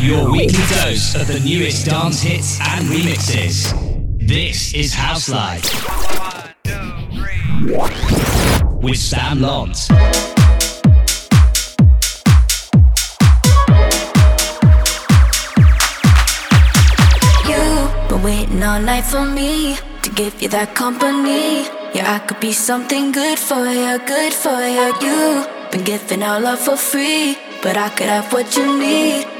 Your weekly dose of the newest dance hits and remixes. This is House Life. With Sam Londt. Waiting all night for me to give you that company. Yeah, I could be something good for you, good for you. You've been giving all love for free, but I could have what you need.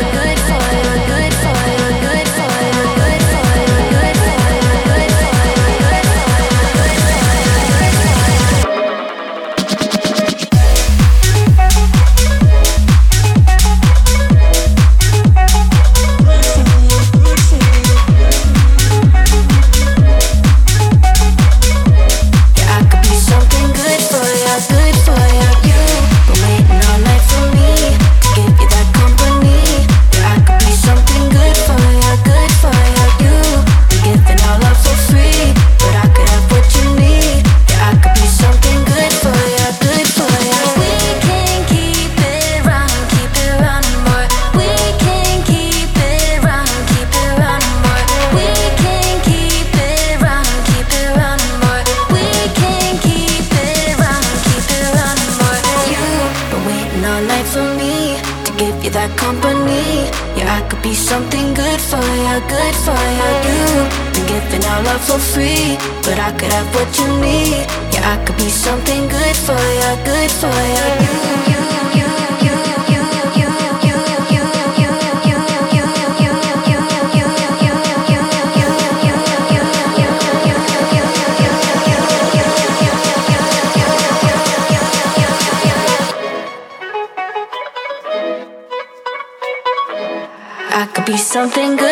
good for you, good for you. You've been giving all love for free, but I could have what you need. Yeah, I could be something good for you, good for you. You, you, you, you, something good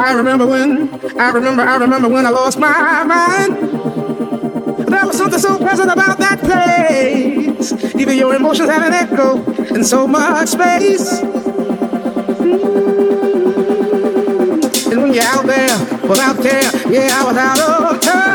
I remember when, I remember, I remember when I lost my mind. There was something so pleasant about that place. Even your emotions have an echo in so much space. And when you're out there, well, out there, yeah, I was out of touch.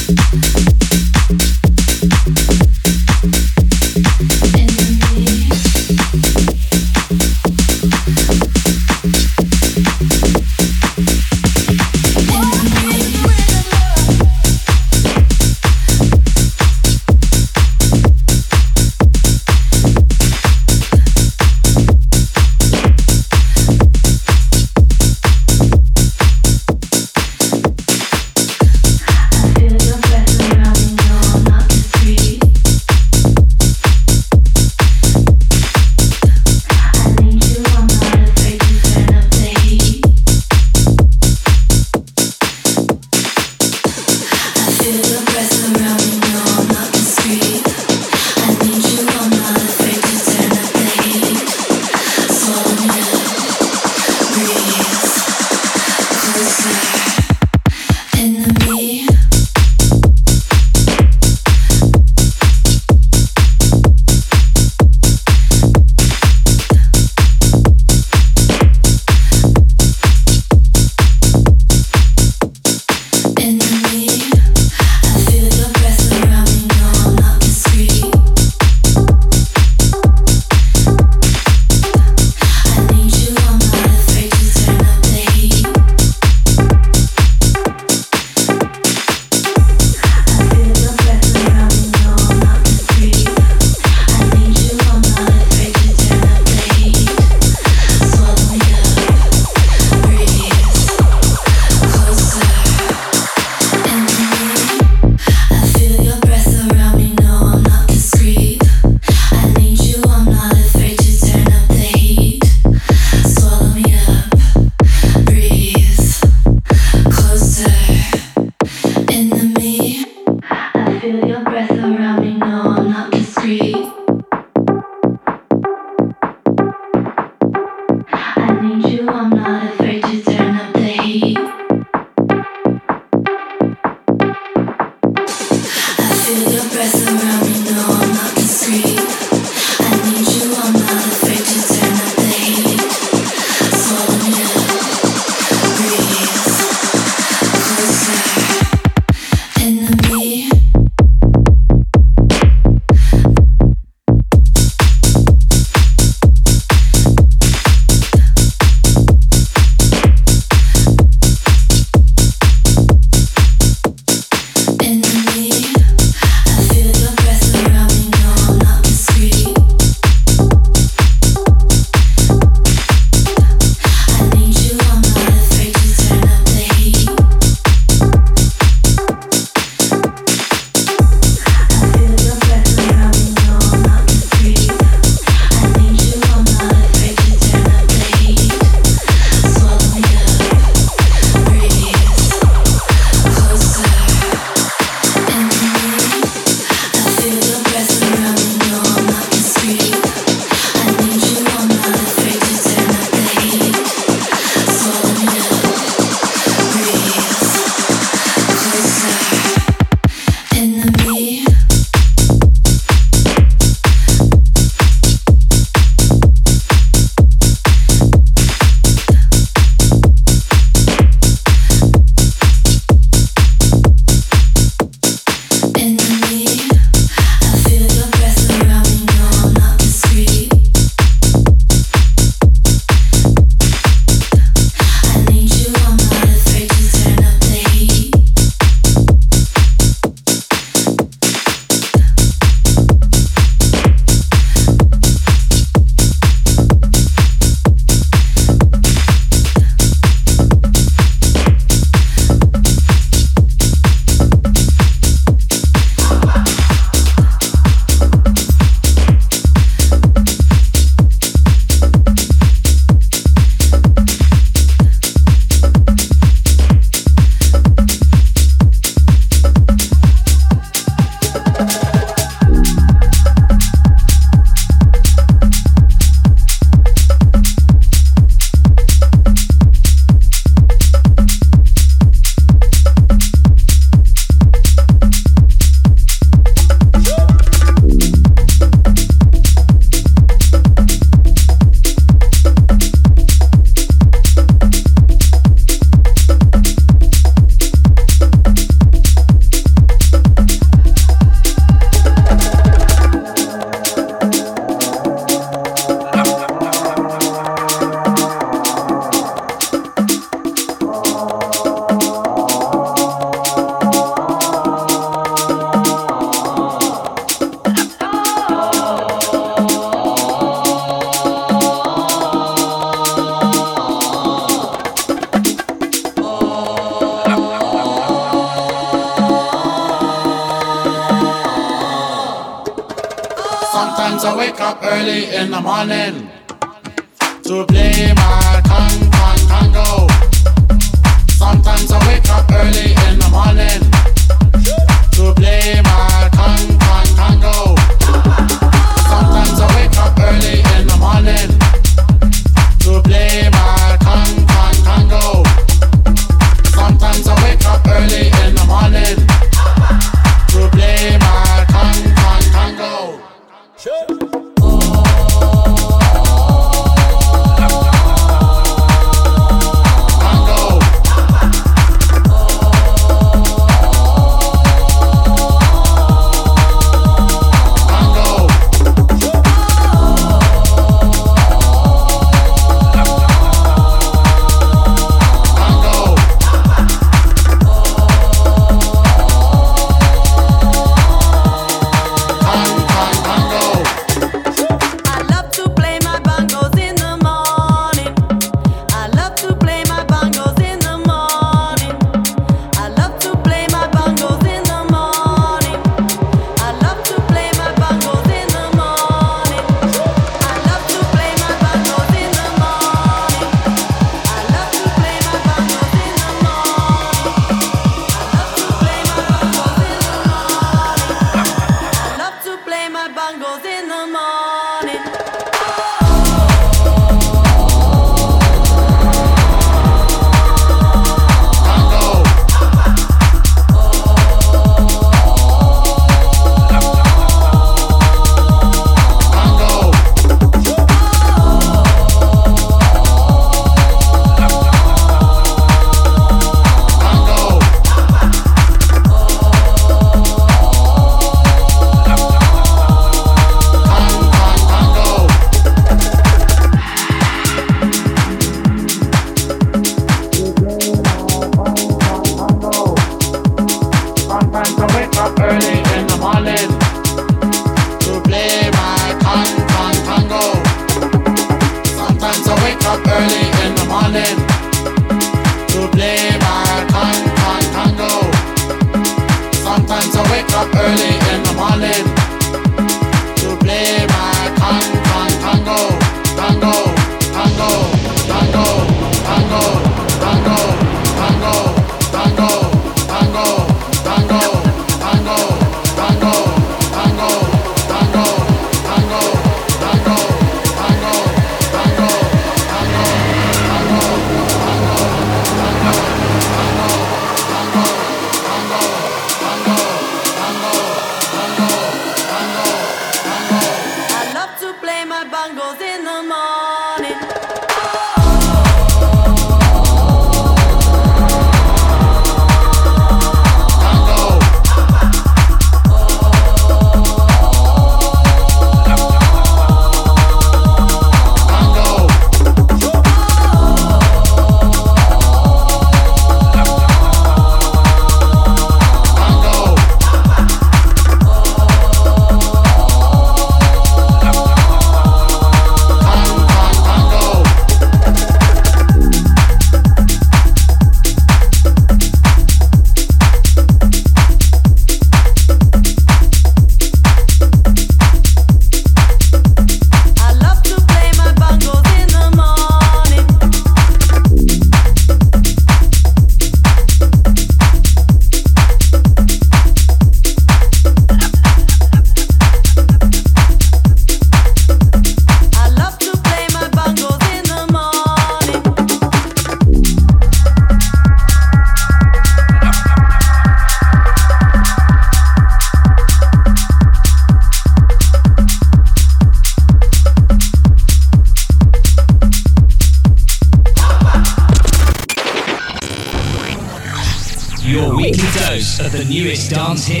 dance here.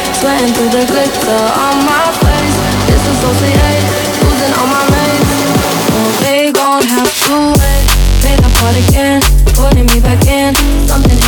sweating through the glitter on my face. Disassociate, losing all my mates. Oh, they gon' have to wait. Play the part again, pulling me back in.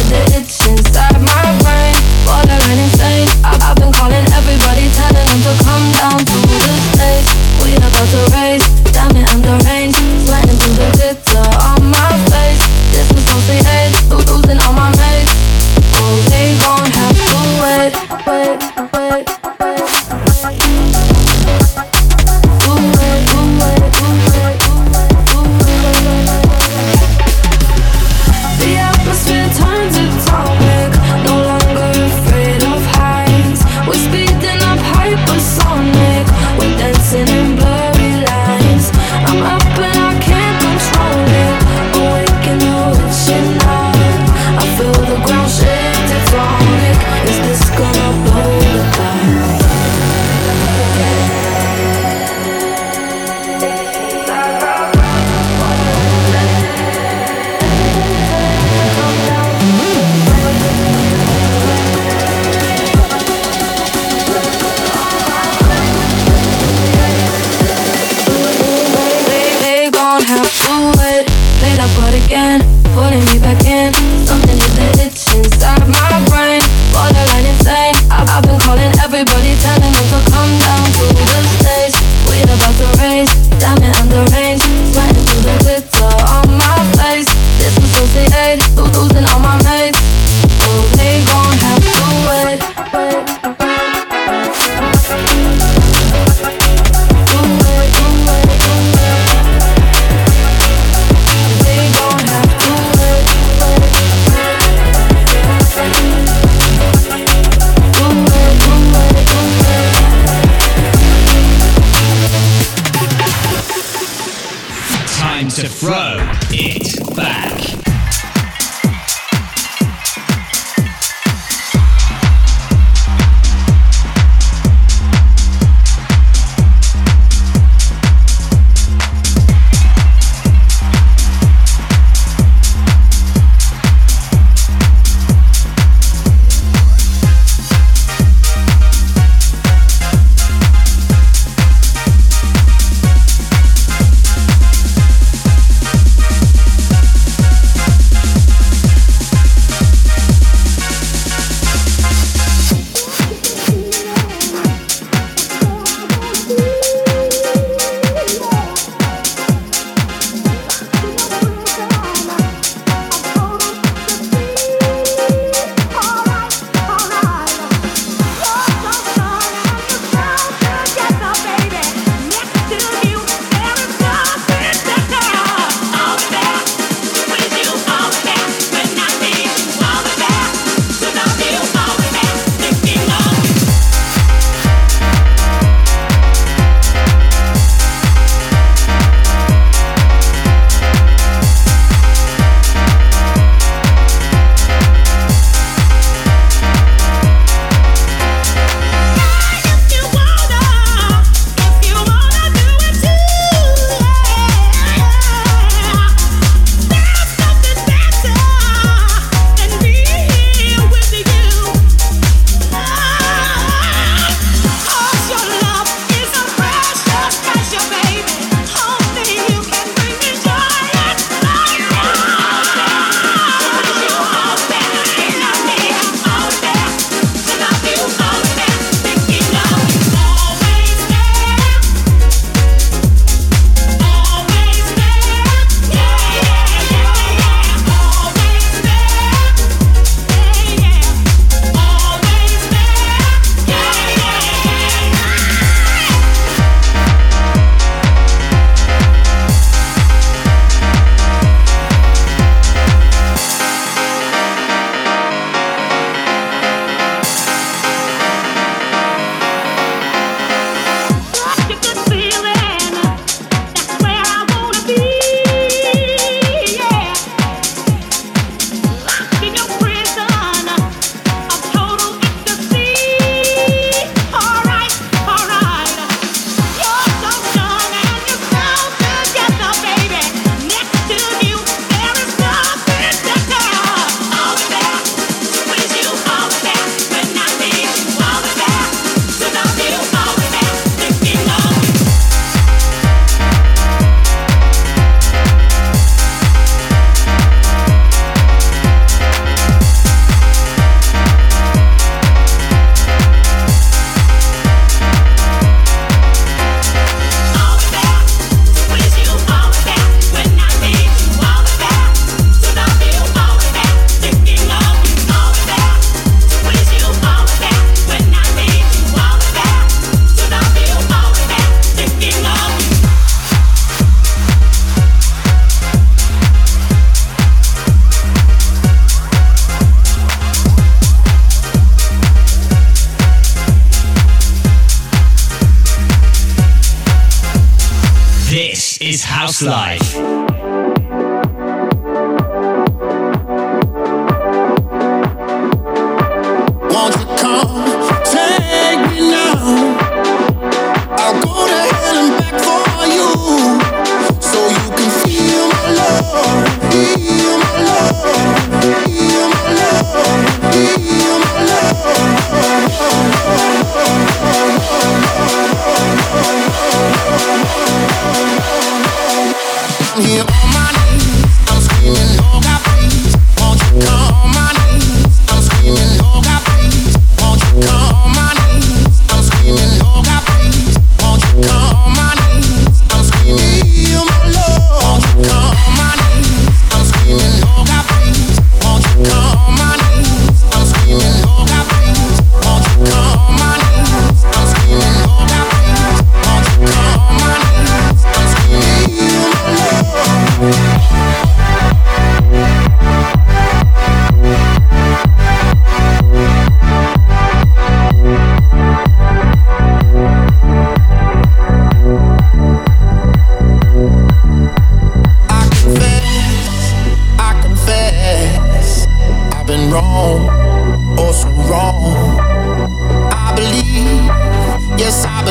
slide.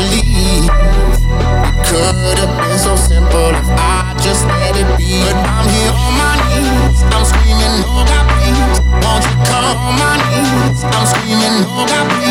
believe I could have been so simple if I just let it be. But I'm here on my knees, I'm screaming, oh God, please, won't you come on my knees? I'm screaming, oh God, please.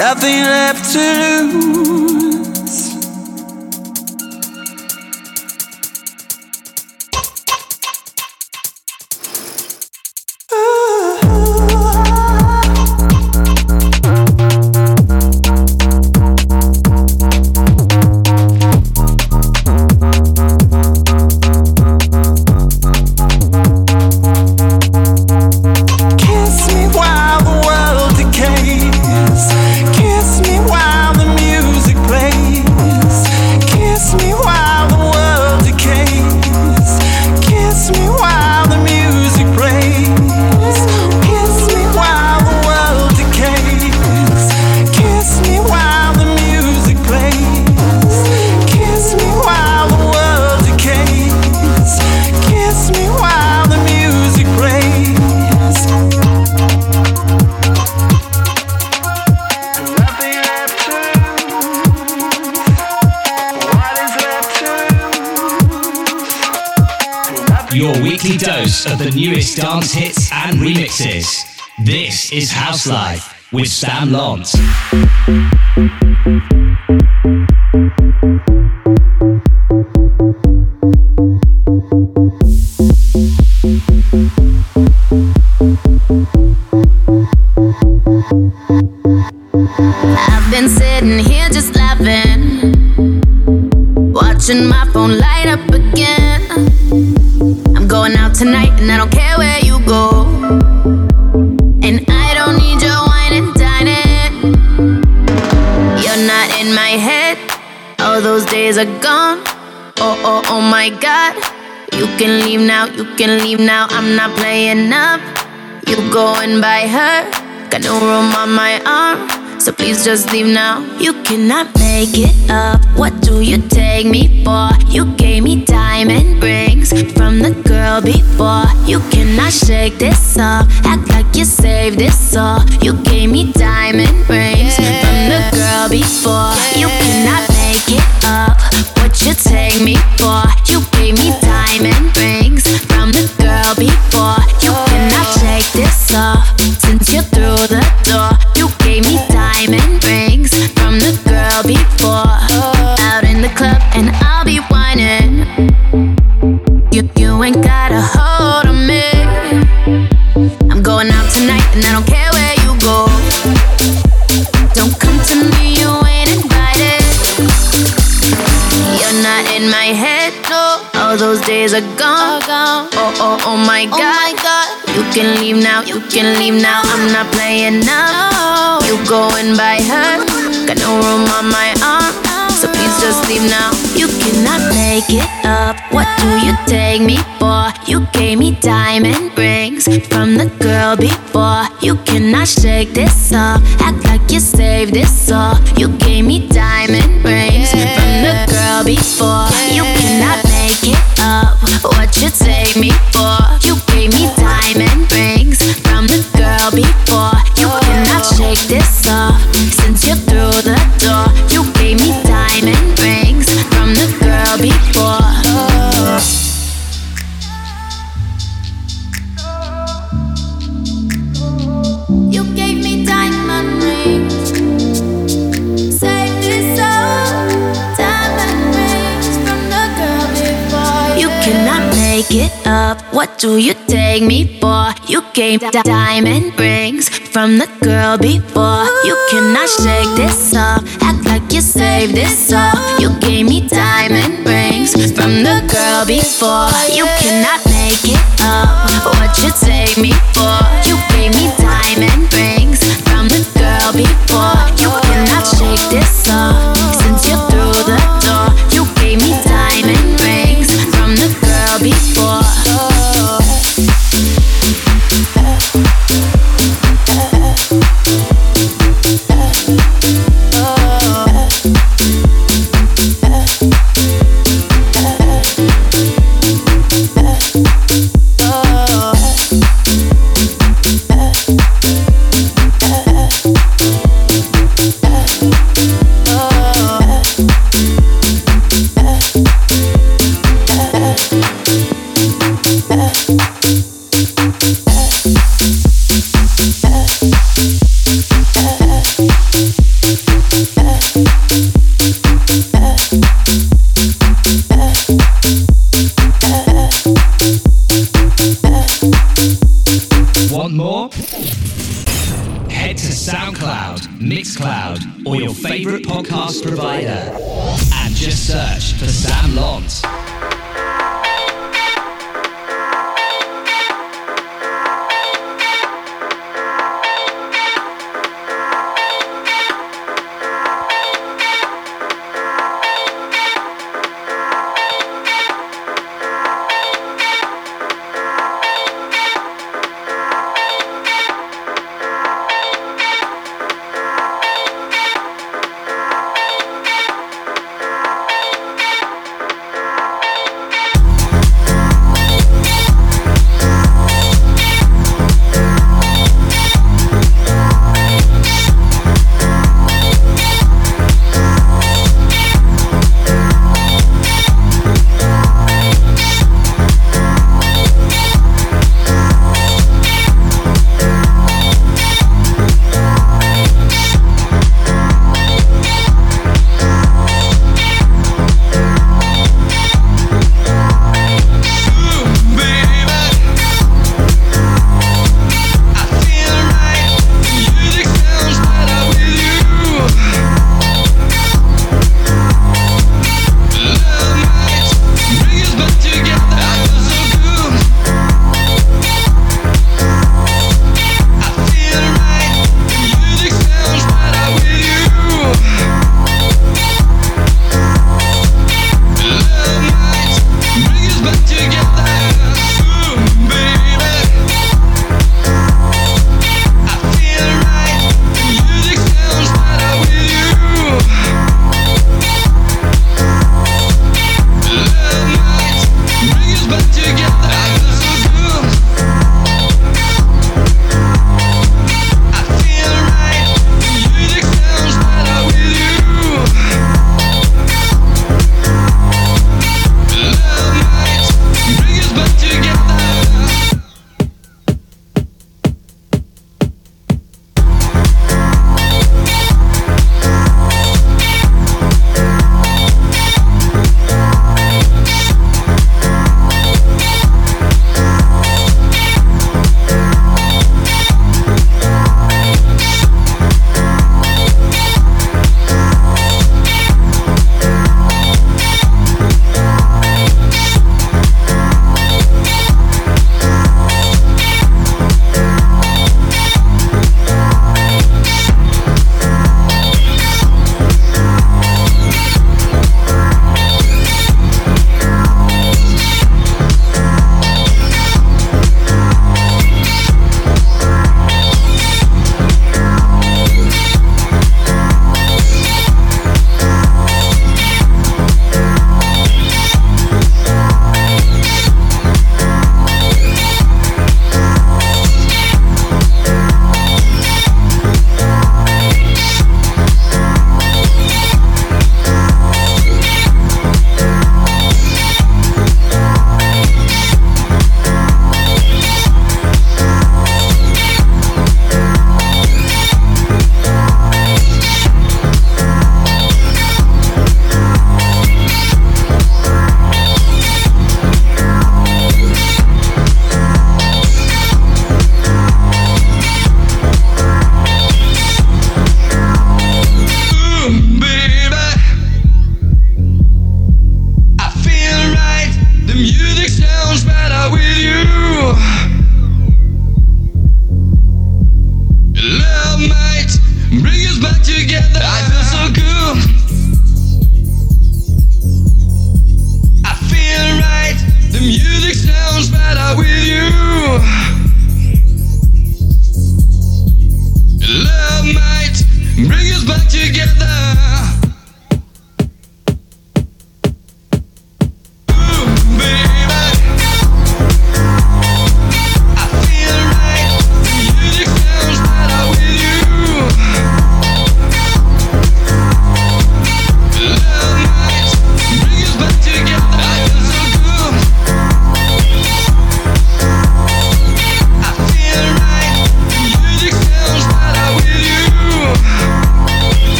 nothing left to lose. House Life with Sam Londt. I've been sitting here just laughing, watching my phone. Light can leave now, I'm not playing up. You go by her. Got no room on my arm, so please just leave now. You cannot make it up. What do you take me for? You gave me diamond rings from the girl before. You cannot shake this off. Act like you saved this all. You gave me diamond rings from the girl before. You cannot make it up. What you take me for? Can leave now. I'm not playing now. You going by her. Got no room on my arm. So please just leave now. You cannot make it up. What do you take me for? You gave me diamond rings from the girl before. You cannot shake this off. Act like you saved this all. You gave me diamond rings from the girl before. You cannot make it up. What you take me for? You What do you take me for? You gave di- diamond rings from the girl before. You cannot shake this off. Act like you saved this all. You gave me diamond rings from the girl before. You cannot make it up. What you take me for? You gave me diamond rings from the girl before. You cannot shake this off